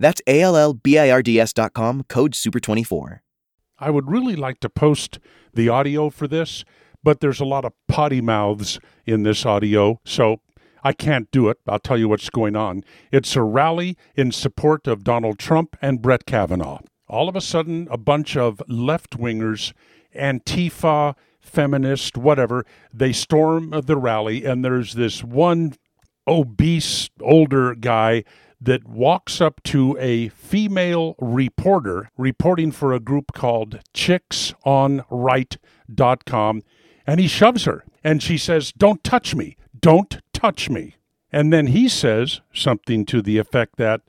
That's A L L B I R D S.com, code SUPER24. I would really like to post the audio for this, but there's a lot of potty mouths in this audio, so I can't do it. I'll tell you what's going on. It's a rally in support of Donald Trump and Brett Kavanaugh. All of a sudden, a bunch of left wingers, Antifa, feminist, whatever, they storm the rally, and there's this one obese older guy that walks up to a female reporter reporting for a group called chicksonright.com and he shoves her and she says, Don't touch me. Don't touch me. And then he says something to the effect that,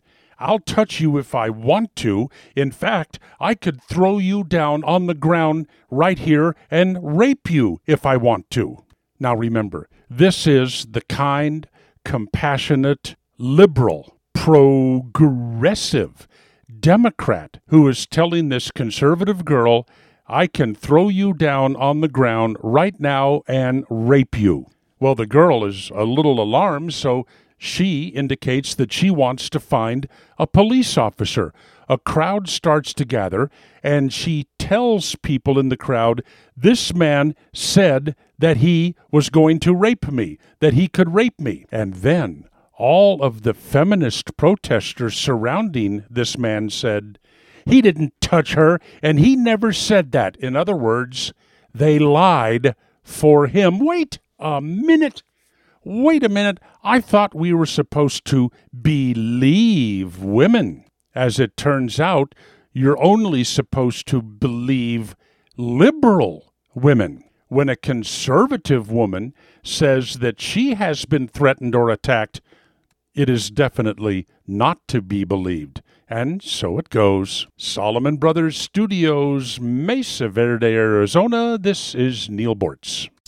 I'll touch you if I want to. In fact, I could throw you down on the ground right here and rape you if I want to. Now remember, this is the kind, compassionate, liberal progressive Democrat who is telling this conservative girl, I can throw you down on the ground right now and rape you. Well, the girl is a little alarmed, so she indicates that she wants to find a police officer. A crowd starts to gather, and she tells people in the crowd, This man said that he was going to rape me, that he could rape me. And then all of the feminist protesters surrounding this man said, he didn't touch her, and he never said that. In other words, they lied for him. Wait a minute. Wait a minute. I thought we were supposed to believe women. As it turns out, you're only supposed to believe liberal women. When a conservative woman says that she has been threatened or attacked, it is definitely not to be believed. And so it goes. Solomon Brothers Studios, Mesa Verde, Arizona. This is Neal Boortz.